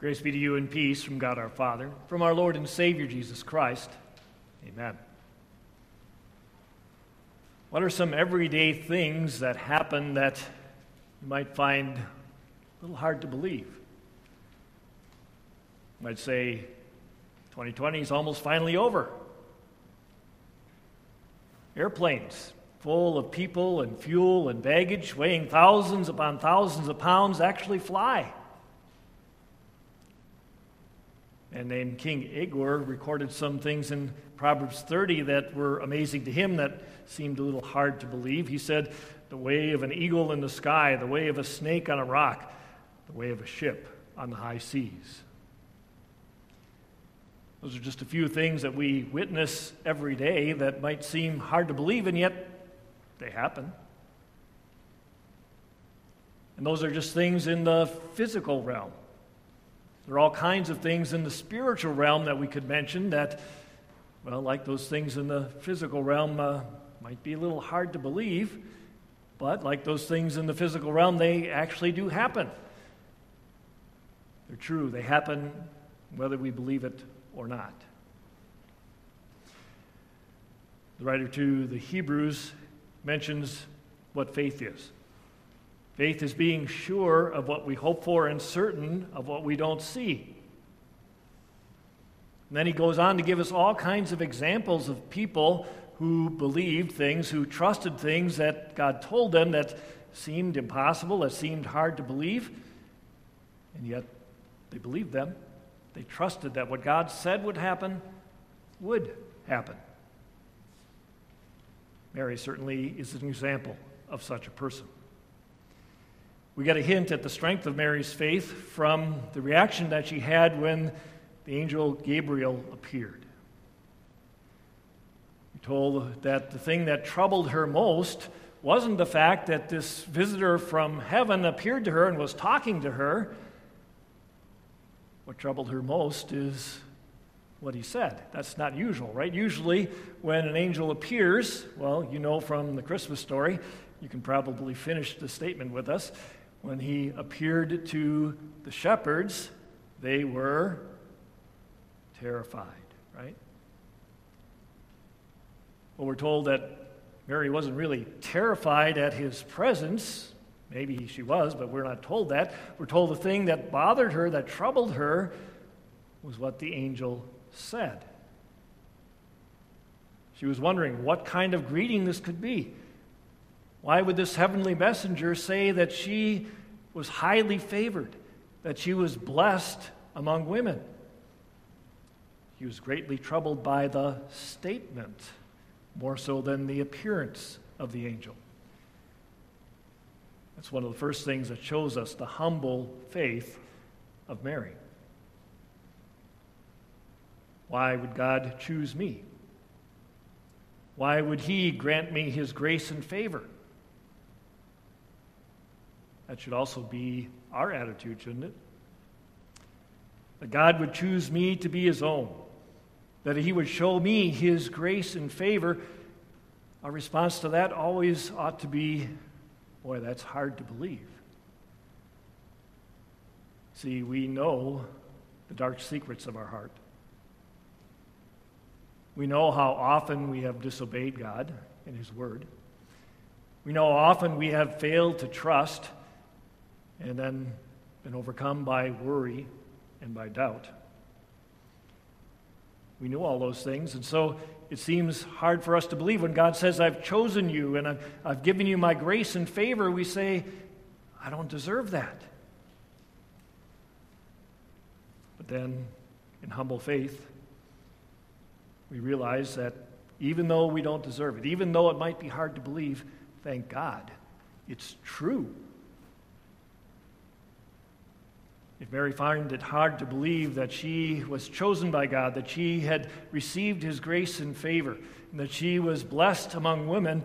Grace be to you and peace from God our Father, from our Lord and Savior Jesus Christ. Amen. What are some everyday things that happen that you might find a little hard to believe? You might say 2020 is almost finally over. Airplanes full of people and fuel and baggage weighing thousands upon thousands of pounds actually fly. And then King Agur recorded some things in Proverbs 30 that were amazing to him that seemed a little hard to believe. He said, The way of an eagle in the sky, the way of a snake on a rock, the way of a ship on the high seas. Those are just a few things that we witness every day that might seem hard to believe, and yet they happen. And those are just things in the physical realm. There are all kinds of things in the spiritual realm that we could mention that, well, like those things in the physical realm, uh, might be a little hard to believe, but like those things in the physical realm, they actually do happen. They're true. They happen whether we believe it or not. The writer to the Hebrews mentions what faith is. Faith is being sure of what we hope for and certain of what we don't see. And then he goes on to give us all kinds of examples of people who believed things, who trusted things that God told them that seemed impossible, that seemed hard to believe, and yet they believed them. They trusted that what God said would happen would happen. Mary certainly is an example of such a person. We get a hint at the strength of Mary's faith from the reaction that she had when the angel Gabriel appeared. We're told that the thing that troubled her most wasn't the fact that this visitor from heaven appeared to her and was talking to her. What troubled her most is what he said. That's not usual, right? Usually, when an angel appears, well, you know from the Christmas story, you can probably finish the statement with us when he appeared to the shepherds, they were terrified, right? Well, we're told that Mary wasn't really terrified at his presence. Maybe she was, but we're not told that. We're told the thing that bothered her, that troubled her, was what the angel said. She was wondering what kind of greeting this could be. Why would this heavenly messenger say that she was highly favored, that she was blessed among women? He was greatly troubled by the statement, more so than the appearance of the angel. That's one of the first things that shows us the humble faith of Mary. Why would God choose me? Why would He grant me His grace and favor? That should also be our attitude, shouldn't it? That God would choose me to be his own, that he would show me his grace and favor. Our response to that always ought to be boy, that's hard to believe. See, we know the dark secrets of our heart. We know how often we have disobeyed God and His Word. We know often we have failed to trust and then been overcome by worry and by doubt. We knew all those things, and so it seems hard for us to believe when God says, I've chosen you and I've, I've given you my grace and favor. We say, I don't deserve that. But then, in humble faith, we realize that even though we don't deserve it, even though it might be hard to believe, thank God, it's true. If Mary found it hard to believe that she was chosen by God, that she had received his grace and favor, and that she was blessed among women,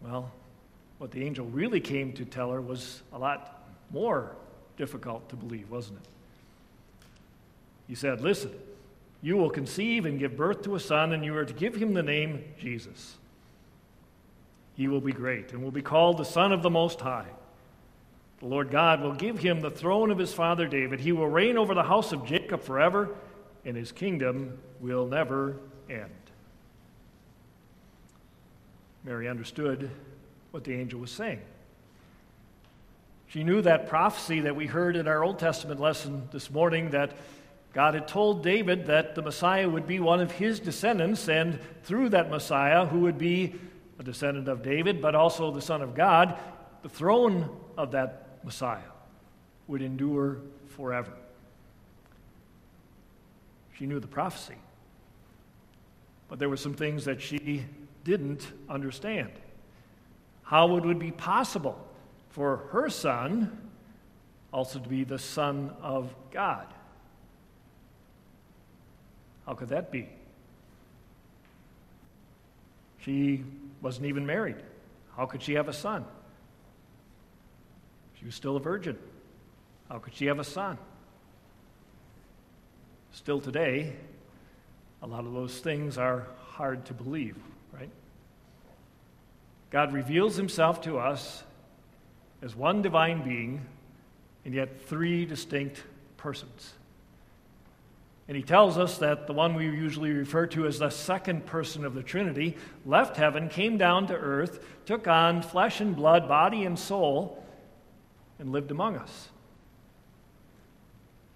well, what the angel really came to tell her was a lot more difficult to believe, wasn't it? He said, Listen, you will conceive and give birth to a son, and you are to give him the name Jesus. He will be great and will be called the Son of the Most High. The Lord God will give him the throne of his father David. He will reign over the house of Jacob forever, and his kingdom will never end. Mary understood what the angel was saying. She knew that prophecy that we heard in our Old Testament lesson this morning that God had told David that the Messiah would be one of his descendants, and through that Messiah, who would be a descendant of David, but also the Son of God, the throne of that Messiah would endure forever. She knew the prophecy, but there were some things that she didn't understand. How would it would be possible for her son also to be the Son of God. How could that be? She wasn't even married. How could she have a son? She was still a virgin. How could she have a son? Still today, a lot of those things are hard to believe, right? God reveals himself to us as one divine being and yet three distinct persons. And he tells us that the one we usually refer to as the second person of the Trinity left heaven, came down to earth, took on flesh and blood, body and soul, and lived among us.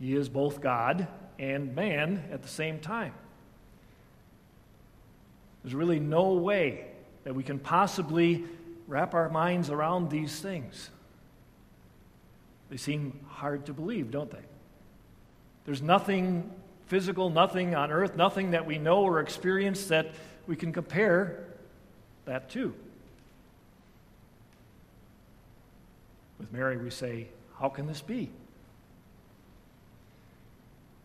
He is both God and man at the same time. There's really no way that we can possibly wrap our minds around these things. They seem hard to believe, don't they? There's nothing physical, nothing on earth, nothing that we know or experience that we can compare that to. With Mary, we say, How can this be?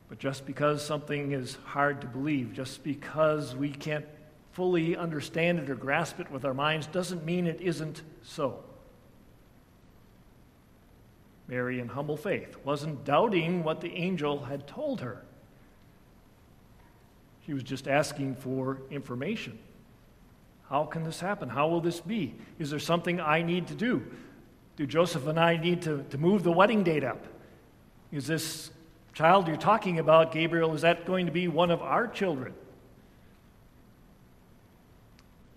But just because something is hard to believe, just because we can't fully understand it or grasp it with our minds, doesn't mean it isn't so. Mary, in humble faith, wasn't doubting what the angel had told her. She was just asking for information. How can this happen? How will this be? Is there something I need to do? Do Joseph and I need to, to move the wedding date up? Is this child you're talking about, Gabriel, is that going to be one of our children?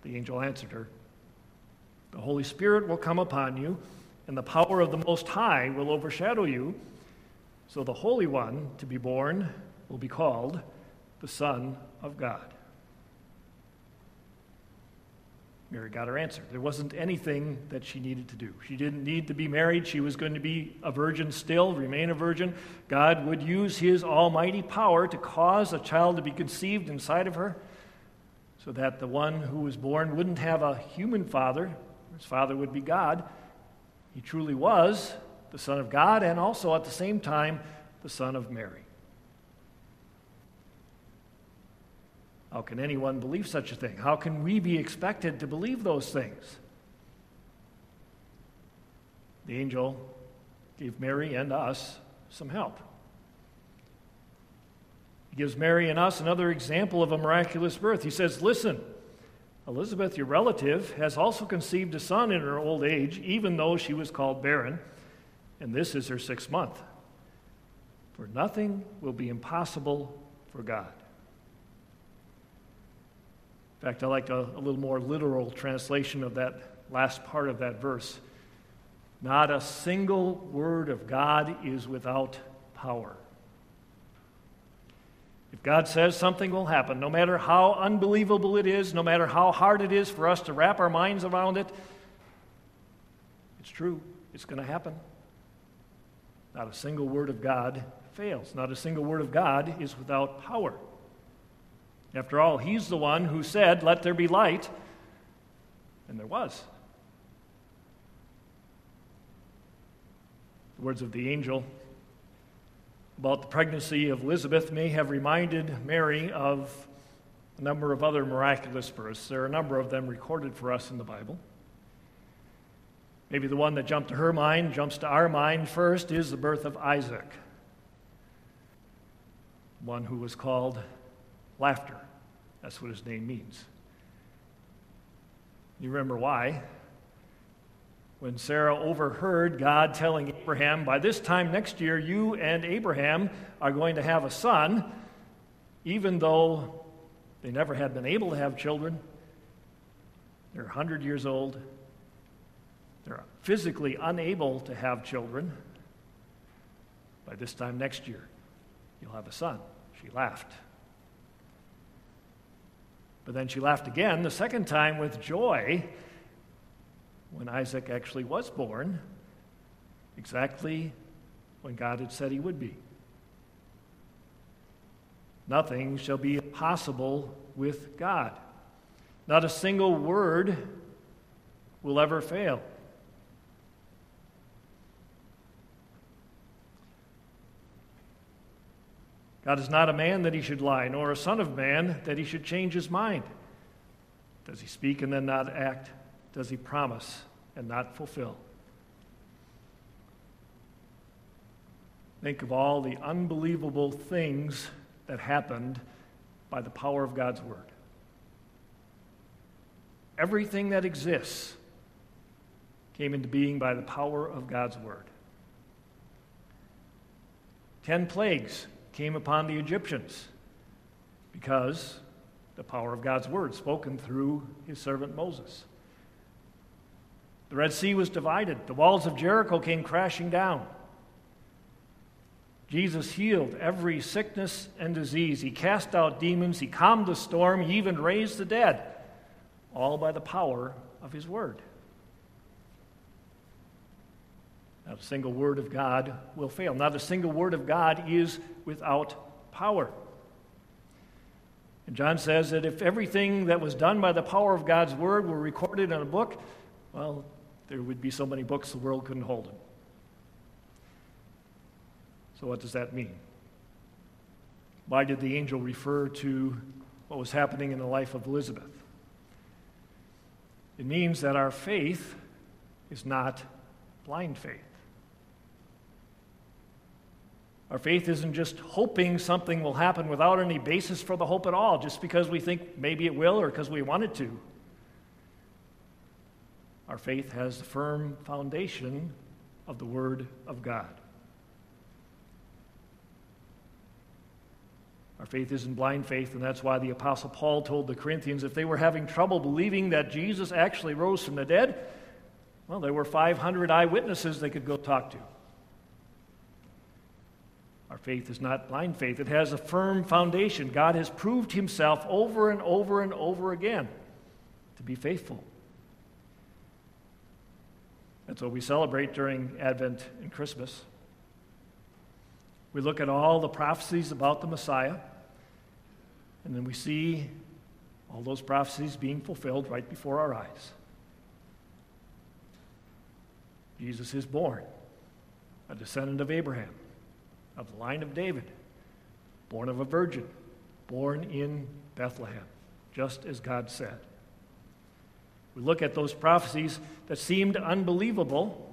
The angel answered her The Holy Spirit will come upon you, and the power of the Most High will overshadow you. So the Holy One to be born will be called the Son of God. Mary got her answer. There wasn't anything that she needed to do. She didn't need to be married. She was going to be a virgin still, remain a virgin. God would use his almighty power to cause a child to be conceived inside of her so that the one who was born wouldn't have a human father. His father would be God. He truly was the Son of God and also at the same time the Son of Mary. How can anyone believe such a thing? How can we be expected to believe those things? The angel gave Mary and us some help. He gives Mary and us another example of a miraculous birth. He says, Listen, Elizabeth, your relative, has also conceived a son in her old age, even though she was called barren, and this is her sixth month. For nothing will be impossible for God. In fact, I like a, a little more literal translation of that last part of that verse. Not a single word of God is without power. If God says something will happen, no matter how unbelievable it is, no matter how hard it is for us to wrap our minds around it, it's true. It's going to happen. Not a single word of God fails. Not a single word of God is without power. After all, he's the one who said, Let there be light, and there was. The words of the angel about the pregnancy of Elizabeth may have reminded Mary of a number of other miraculous births. There are a number of them recorded for us in the Bible. Maybe the one that jumped to her mind, jumps to our mind first, is the birth of Isaac, one who was called laughter. That's what his name means. You remember why? When Sarah overheard God telling Abraham, By this time next year, you and Abraham are going to have a son, even though they never had been able to have children. They're 100 years old. They're physically unable to have children. By this time next year, you'll have a son. She laughed. But then she laughed again, the second time with joy, when Isaac actually was born, exactly when God had said he would be. Nothing shall be impossible with God. Not a single word will ever fail. God is not a man that he should lie, nor a son of man that he should change his mind. Does he speak and then not act? Does he promise and not fulfill? Think of all the unbelievable things that happened by the power of God's Word. Everything that exists came into being by the power of God's Word. Ten plagues came upon the Egyptians because the power of God's word spoken through his servant Moses. The Red Sea was divided, the walls of Jericho came crashing down. Jesus healed every sickness and disease. He cast out demons. He calmed the storm. He even raised the dead, all by the power of His Word. Not a single word of God will fail. Not a single word of God is without power. And John says that if everything that was done by the power of God's word were recorded in a book, well, there would be so many books the world couldn't hold them. So, what does that mean? Why did the angel refer to what was happening in the life of Elizabeth? It means that our faith is not blind faith. Our faith isn't just hoping something will happen without any basis for the hope at all, just because we think maybe it will or because we want it to. Our faith has the firm foundation of the Word of God. Our faith isn't blind faith, and that's why the Apostle Paul told the Corinthians if they were having trouble believing that Jesus actually rose from the dead, well, there were 500 eyewitnesses they could go talk to. Our faith is not blind faith, it has a firm foundation. God has proved himself over and over and over again to be faithful. That's what we celebrate during Advent and Christmas. We look at all the prophecies about the Messiah, and then we see all those prophecies being fulfilled right before our eyes. Jesus is born, a descendant of Abraham of the line of David, born of a virgin, born in Bethlehem, just as God said. We look at those prophecies that seemed unbelievable.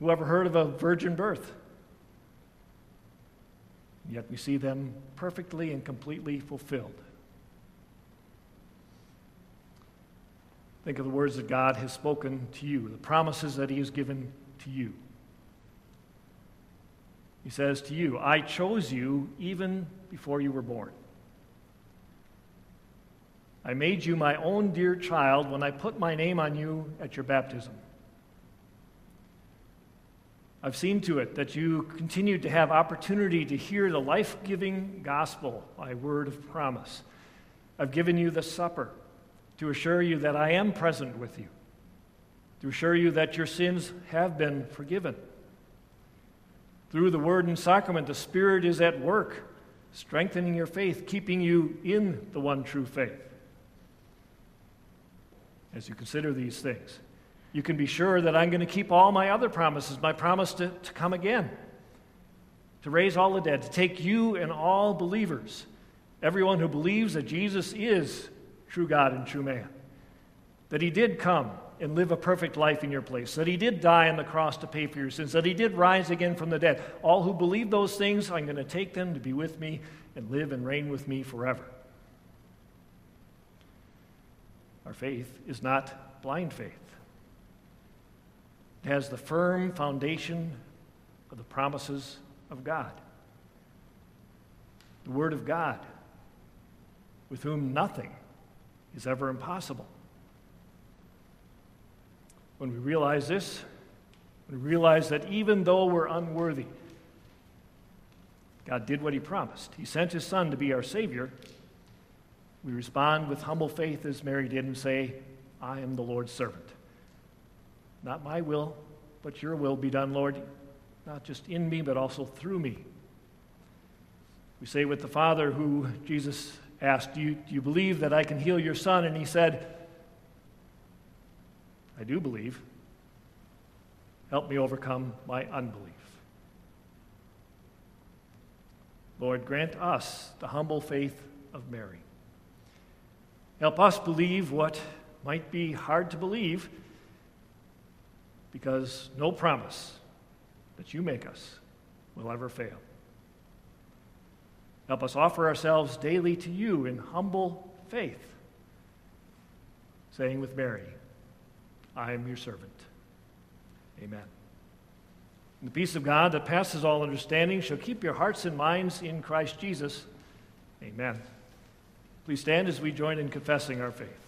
Who ever heard of a virgin birth? Yet we see them perfectly and completely fulfilled. Think of the words that God has spoken to you, the promises that He has given to you. He says to you, I chose you even before you were born. I made you my own dear child when I put my name on you at your baptism. I've seen to it that you continue to have opportunity to hear the life giving gospel, my word of promise. I've given you the supper to assure you that I am present with you, to assure you that your sins have been forgiven through the word and sacrament, the Spirit is at work, strengthening your faith, keeping you in the one true faith. As you consider these things, you can be sure that I'm going to keep all my other promises, my promise to, to come again, to raise all the dead, to take you and all believers, everyone who believes that Jesus is true God and true man, that he did come and live a perfect life in your place, that he did die on the cross to pay for your sins, that he did rise again from the dead. All who believe those things, I'm going to take them to be with me and live and reign with me forever. Our faith is not blind faith. It has the firm foundation of the promises of God. The Word of God, with whom nothing is ever impossible. When we realize this, we realize that even though we're unworthy, God did what He promised. He sent His Son to be our Savior. We respond with humble faith as Mary did and say, I am the Lord's servant. Not my will, but your will be done, Lord, not just in me, but also through me. We say with the Father who Jesus asked, do you, do you believe that I can heal your son? And he said, I do believe. Help me overcome my unbelief. Lord, grant us the humble faith of Mary. Help us believe what might be hard to believe because no promise that you make us will ever fail. Help us offer ourselves daily to you in humble faith, saying with Mary, I am your servant. Amen. And the peace of God that passes all understanding shall keep your hearts and minds in Christ Jesus. Amen. Please stand as we join in confessing our faith.